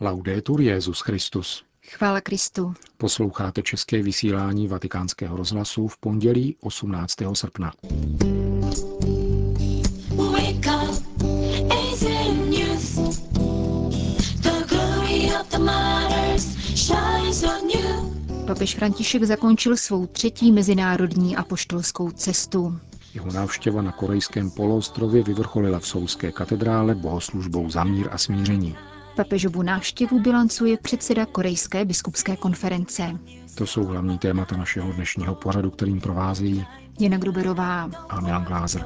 Laudetur Jezus Christus. Chvála Kristu. Posloucháte české vysílání Vatikánského rozhlasu v pondělí 18. srpna. Papež František zakončil svou třetí mezinárodní apoštolskou cestu. Jeho návštěva na korejském poloostrově vyvrcholila v Soulské katedrále bohoslužbou za mír a smíření. Papežovu návštěvu bilancuje předseda Korejské biskupské konference. To jsou hlavní témata našeho dnešního pořadu, kterým provázejí Jana Gruberová a Milan Glázer.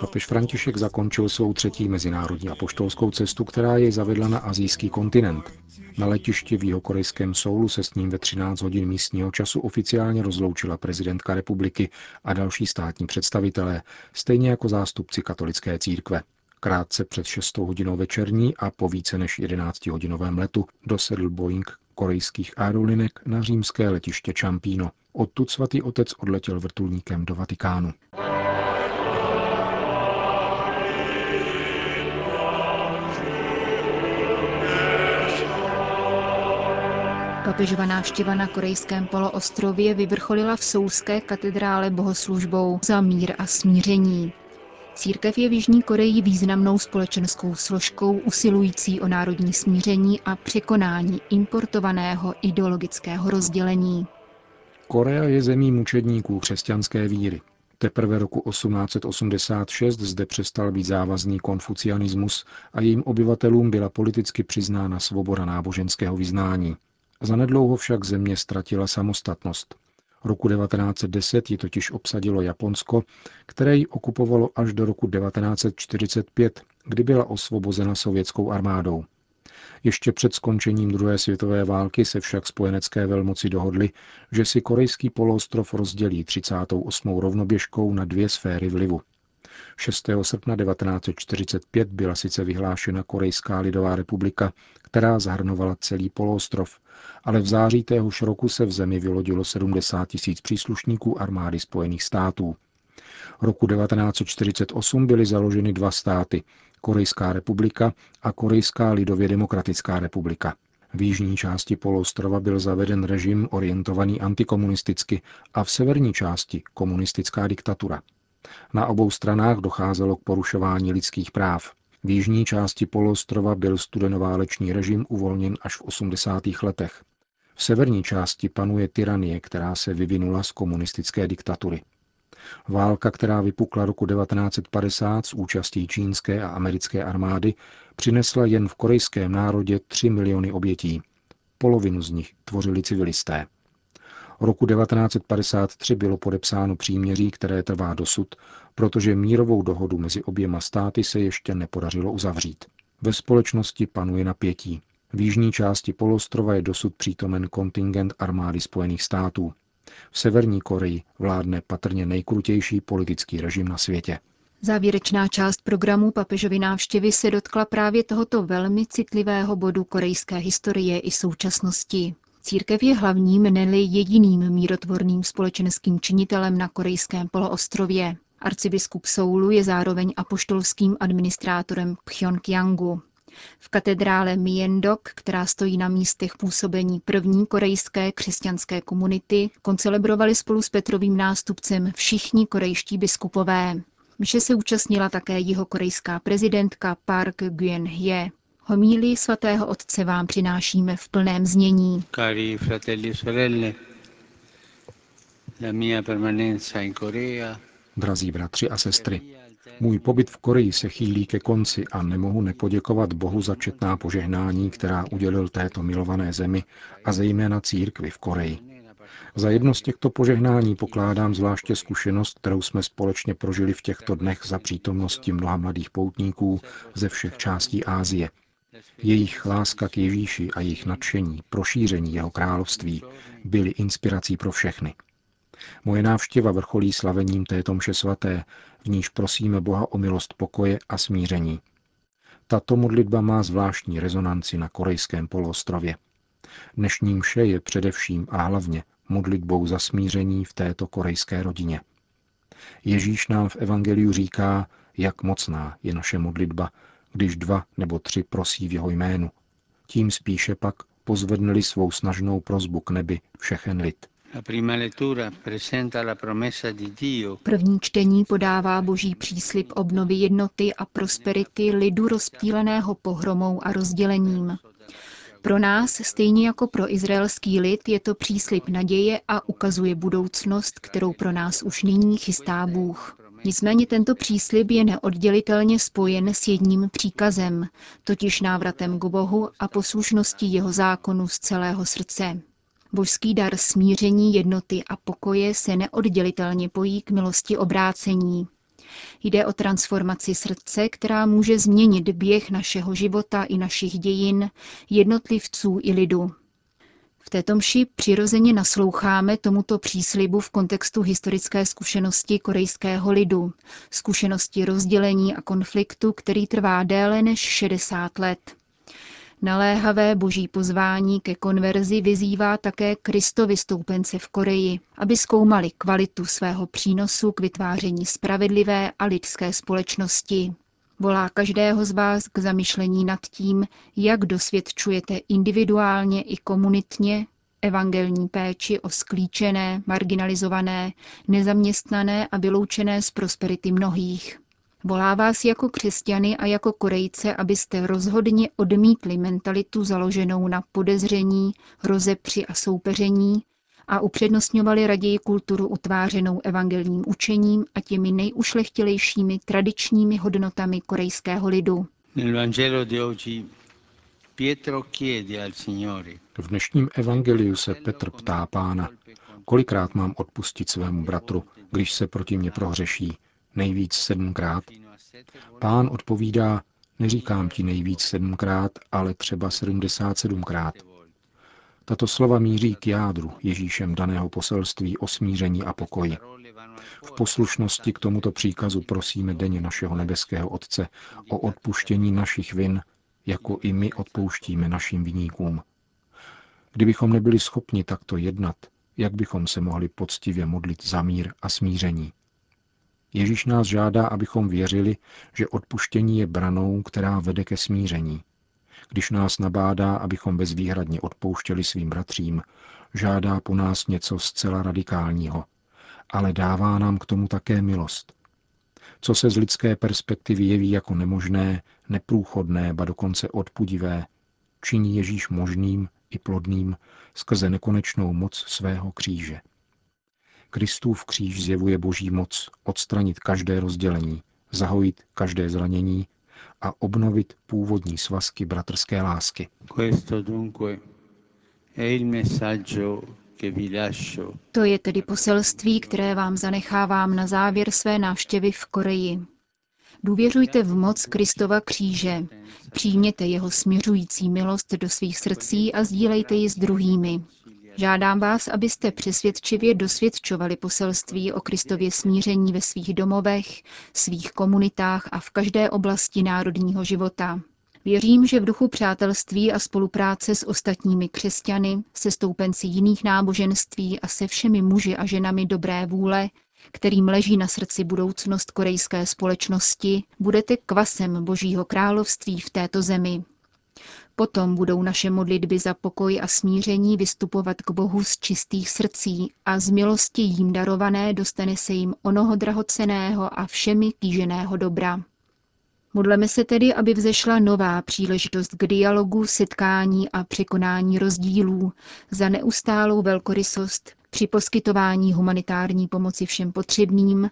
Papež František zakončil svou třetí mezinárodní apoštolskou cestu, která jej zavedla na azijský kontinent. Na letišti v jihokorejském Soulu se s ním ve 13 hodin místního času oficiálně rozloučila prezidentka republiky a další státní představitelé, stejně jako zástupci katolické církve. Krátce před 6 hodinou večerní a po více než 11 hodinovém letu dosedl Boeing korejských aerolinek na římské letiště Čampíno. Odtud svatý otec odletěl vrtulníkem do Vatikánu. Papežova návštěva na korejském poloostrově vyvrcholila v Soulské katedrále bohoslužbou za mír a smíření. Církev je v Jižní Koreji významnou společenskou složkou usilující o národní smíření a překonání importovaného ideologického rozdělení. Korea je zemí mučedníků křesťanské víry. Teprve roku 1886 zde přestal být závazný konfucianismus a jejím obyvatelům byla politicky přiznána svoboda náboženského vyznání. Zanedlouho však země ztratila samostatnost. Roku 1910 ji totiž obsadilo Japonsko, které ji okupovalo až do roku 1945, kdy byla osvobozena sovětskou armádou. Ještě před skončením druhé světové války se však spojenecké velmoci dohodly, že si korejský poloostrov rozdělí 38. rovnoběžkou na dvě sféry vlivu. 6. srpna 1945 byla sice vyhlášena Korejská lidová republika, která zahrnovala celý poloostrov, ale v září téhož roku se v zemi vylodilo 70 tisíc příslušníků armády Spojených států. Roku 1948 byly založeny dva státy, Korejská republika a Korejská lidově demokratická republika. V jižní části poloostrova byl zaveden režim orientovaný antikomunisticky a v severní části komunistická diktatura. Na obou stranách docházelo k porušování lidských práv. V jižní části poloostrova byl studenováleční režim uvolněn až v 80. letech. V severní části panuje tyranie, která se vyvinula z komunistické diktatury. Válka, která vypukla roku 1950 s účastí čínské a americké armády, přinesla jen v korejském národě 3 miliony obětí. Polovinu z nich tvořili civilisté. Roku 1953 bylo podepsáno příměří, které trvá dosud, protože mírovou dohodu mezi oběma státy se ještě nepodařilo uzavřít. Ve společnosti panuje napětí. V jižní části polostrova je dosud přítomen kontingent armády Spojených států. V Severní Koreji vládne patrně nejkrutější politický režim na světě. Závěrečná část programu papežovy návštěvy se dotkla právě tohoto velmi citlivého bodu korejské historie i současnosti. Církev je hlavním, neli jediným mírotvorným společenským činitelem na korejském poloostrově. Arcibiskup Soulu je zároveň apoštolským administrátorem Pchjongjangu. V katedrále Miendok, která stojí na místech působení první korejské křesťanské komunity, koncelebrovali spolu s Petrovým nástupcem všichni korejští biskupové. Mše se účastnila také jeho korejská prezidentka Park Geun-hye. Homílii svatého otce vám přinášíme v plném znění. Cari fratelli sorelle, la mia permanenza in Corea Drazí bratři a sestry, můj pobyt v Koreji se chýlí ke konci a nemohu nepoděkovat Bohu za četná požehnání, která udělil této milované zemi a zejména církvi v Koreji. Za jedno z těchto požehnání pokládám zvláště zkušenost, kterou jsme společně prožili v těchto dnech za přítomnosti mnoha mladých poutníků ze všech částí Ázie. Jejich láska k Ježíši a jejich nadšení, prošíření jeho království byly inspirací pro všechny. Moje návštěva vrcholí slavením této mše svaté, v níž prosíme Boha o milost pokoje a smíření. Tato modlitba má zvláštní rezonanci na korejském poloostrově. Dnešní mše je především a hlavně modlitbou za smíření v této korejské rodině. Ježíš nám v Evangeliu říká, jak mocná je naše modlitba, když dva nebo tři prosí v jeho jménu. Tím spíše pak pozvednili svou snažnou prozbu k nebi všechen lid. První čtení podává boží příslip obnovy jednoty a prosperity lidu rozptýleného pohromou a rozdělením. Pro nás, stejně jako pro izraelský lid, je to příslip naděje a ukazuje budoucnost, kterou pro nás už nyní chystá Bůh. Nicméně tento příslib je neoddělitelně spojen s jedním příkazem, totiž návratem k Bohu a poslušností jeho zákonu z celého srdce. Božský dar smíření, jednoty a pokoje se neoddělitelně pojí k milosti obrácení. Jde o transformaci srdce, která může změnit běh našeho života i našich dějin, jednotlivců i lidu. V této mši přirozeně nasloucháme tomuto příslibu v kontextu historické zkušenosti korejského lidu, zkušenosti rozdělení a konfliktu, který trvá déle než 60 let. Naléhavé boží pozvání ke konverzi vyzývá také Kristovi stoupence v Koreji, aby zkoumali kvalitu svého přínosu k vytváření spravedlivé a lidské společnosti. Volá každého z vás k zamyšlení nad tím, jak dosvědčujete individuálně i komunitně evangelní péči o sklíčené, marginalizované, nezaměstnané a vyloučené z prosperity mnohých. Volá vás jako křesťany a jako Korejce, abyste rozhodně odmítli mentalitu založenou na podezření, rozepři a soupeření a upřednostňovali raději kulturu utvářenou evangelním učením a těmi nejušlechtilejšími tradičními hodnotami korejského lidu. V dnešním evangeliu se Petr ptá pána, kolikrát mám odpustit svému bratru, když se proti mě prohřeší, nejvíc sedmkrát? Pán odpovídá, neříkám ti nejvíc sedmkrát, ale třeba sedmdesát sedmkrát. Tato slova míří k jádru Ježíšem daného poselství o smíření a pokoji. V poslušnosti k tomuto příkazu prosíme denně našeho nebeského Otce o odpuštění našich vin, jako i my odpouštíme našim viníkům. Kdybychom nebyli schopni takto jednat, jak bychom se mohli poctivě modlit za mír a smíření? Ježíš nás žádá, abychom věřili, že odpuštění je branou, která vede ke smíření. Když nás nabádá, abychom bezvýhradně odpouštěli svým bratřím, žádá po nás něco zcela radikálního, ale dává nám k tomu také milost. Co se z lidské perspektivy jeví jako nemožné, neprůchodné, ba dokonce odpudivé, činí Ježíš možným i plodným skrze nekonečnou moc svého kříže. Kristův kříž zjevuje boží moc odstranit každé rozdělení, zahojit každé zranění a obnovit původní svazky bratrské lásky. To je tedy poselství, které vám zanechávám na závěr své návštěvy v Koreji. Důvěřujte v moc Kristova kříže, přijměte jeho směřující milost do svých srdcí a sdílejte ji s druhými. Žádám vás, abyste přesvědčivě dosvědčovali poselství o Kristově smíření ve svých domovech, svých komunitách a v každé oblasti národního života. Věřím, že v duchu přátelství a spolupráce s ostatními křesťany, se stoupenci jiných náboženství a se všemi muži a ženami dobré vůle, kterým leží na srdci budoucnost korejské společnosti, budete kvasem Božího království v této zemi. Potom budou naše modlitby za pokoj a smíření vystupovat k Bohu z čistých srdcí a z milosti jím darované dostane se jim onoho drahoceného a všemi kýženého dobra. Modleme se tedy, aby vzešla nová příležitost k dialogu, setkání a překonání rozdílů, za neustálou velkorysost, při poskytování humanitární pomoci všem potřebným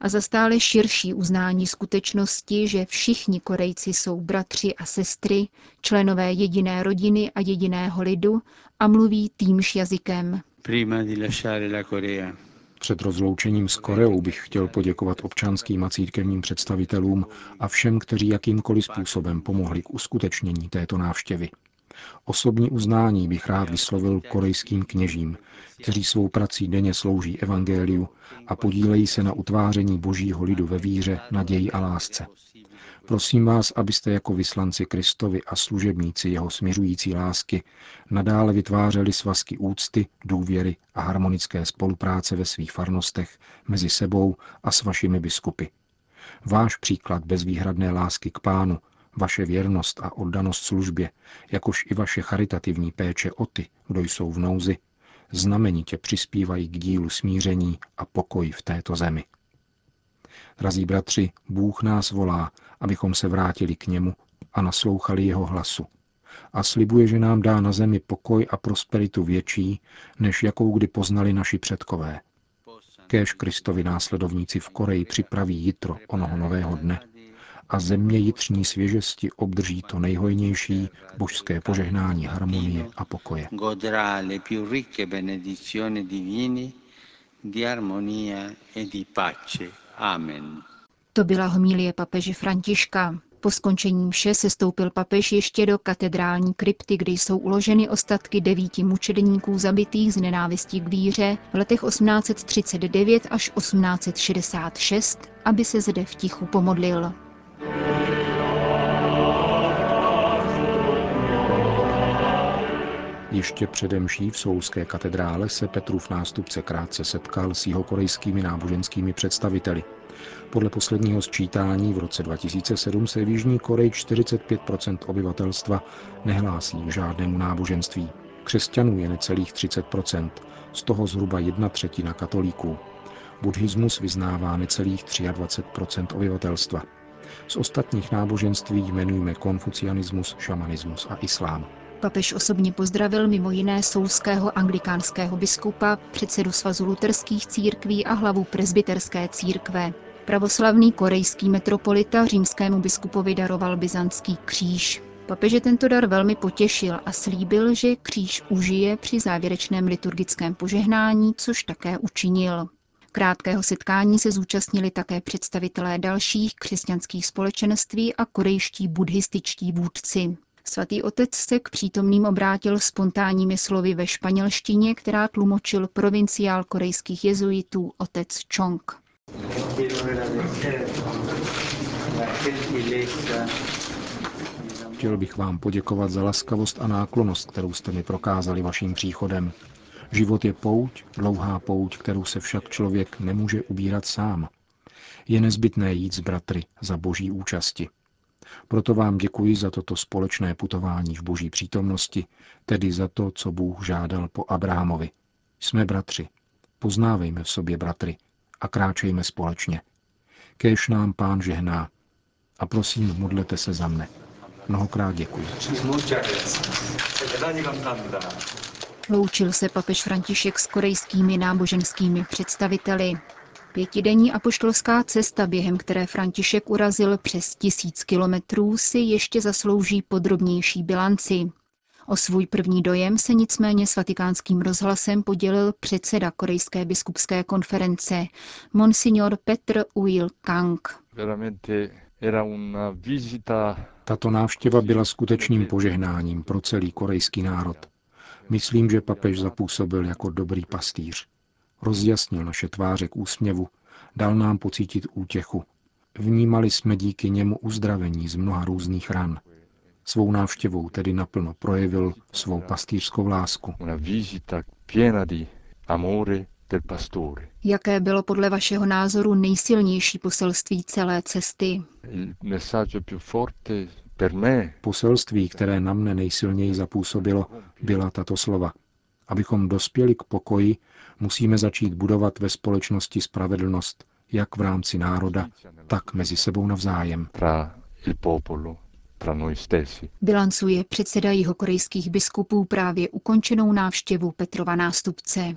a za stále širší uznání skutečnosti, že všichni Korejci jsou bratři a sestry, členové jediné rodiny a jediného lidu a mluví týmž jazykem. Před rozloučením s Koreou bych chtěl poděkovat občanským a církevním představitelům a všem, kteří jakýmkoliv způsobem pomohli k uskutečnění této návštěvy. Osobní uznání bych rád vyslovil korejským kněžím, kteří svou prací denně slouží evangeliu a podílejí se na utváření božího lidu ve víře, naději a lásce. Prosím vás, abyste jako vyslanci Kristovi a služebníci jeho směřující lásky nadále vytvářeli svazky úcty, důvěry a harmonické spolupráce ve svých farnostech mezi sebou a s vašimi biskupy. Váš příklad bezvýhradné lásky k pánu, vaše věrnost a oddanost službě, jakož i vaše charitativní péče o ty, kdo jsou v nouzi, znamenitě přispívají k dílu smíření a pokoji v této zemi. Drazí bratři, Bůh nás volá, abychom se vrátili k němu a naslouchali jeho hlasu. A slibuje, že nám dá na zemi pokoj a prosperitu větší, než jakou kdy poznali naši předkové. Kéž Kristovi následovníci v Koreji připraví jitro onoho nového dne a země jitřní svěžesti obdrží to nejhojnější božské požehnání harmonie a pokoje. di armonia e di pace. Amen. To byla homilie papeže Františka. Po skončení mše se stoupil papež ještě do katedrální krypty, kde jsou uloženy ostatky devíti mučedníků zabitých z nenávistí k víře v letech 1839 až 1866, aby se zde v tichu pomodlil. Ještě přede mší v Soulské katedrále se Petrův nástupce krátce setkal s jeho korejskými náboženskými představiteli. Podle posledního sčítání v roce 2007 se v Jižní Koreji 45% obyvatelstva nehlásí k žádnému náboženství. Křesťanů je necelých 30% z toho zhruba jedna třetina katolíků. Buddhismus vyznává necelých 23% obyvatelstva. Z ostatních náboženství jmenujeme konfucianismus, šamanismus a islám. Papež osobně pozdravil mimo jiné soulského anglikánského biskupa, předsedu svazu luterských církví a hlavu prezbiterské církve. Pravoslavný korejský metropolita římskému biskupovi daroval byzantský kříž. Papeže tento dar velmi potěšil a slíbil, že kříž užije při závěrečném liturgickém požehnání, což také učinil. Krátkého setkání se zúčastnili také představitelé dalších křesťanských společenství a korejští buddhističtí vůdci. Svatý otec se k přítomným obrátil spontánními slovy ve španělštině, která tlumočil provinciál korejských jezuitů otec Chong. Chtěl bych vám poděkovat za laskavost a náklonost, kterou jste mi prokázali vaším příchodem. Život je pouť, dlouhá pouť, kterou se však člověk nemůže ubírat sám. Je nezbytné jít s bratry za boží účasti. Proto vám děkuji za toto společné putování v boží přítomnosti, tedy za to, co Bůh žádal po Abrahamovi. Jsme bratři. Poznávejme v sobě bratry a kráčejme společně. Kéž nám pán žehná. A prosím, modlete se za mne. Mnohokrát děkuji. Loučil se papež František s korejskými náboženskými představiteli. Pětidenní apoštolská cesta, během které František urazil přes tisíc kilometrů, si ještě zaslouží podrobnější bilanci. O svůj první dojem se nicméně s vatikánským rozhlasem podělil předseda Korejské biskupské konference, monsignor Petr Uil Kang. Tato návštěva byla skutečným požehnáním pro celý korejský národ. Myslím, že papež zapůsobil jako dobrý pastýř. Rozjasnil naše tváře k úsměvu, dal nám pocítit útěchu. Vnímali jsme díky němu uzdravení z mnoha různých ran. Svou návštěvou tedy naplno projevil svou pastýřskou lásku. Jaké bylo podle vašeho názoru nejsilnější poselství celé cesty? Poselství, které na mne nejsilněji zapůsobilo, byla tato slova. Abychom dospěli k pokoji, musíme začít budovat ve společnosti spravedlnost, jak v rámci národa, tak mezi sebou navzájem. Bilancuje předseda jihokorejských biskupů právě ukončenou návštěvu Petrova nástupce.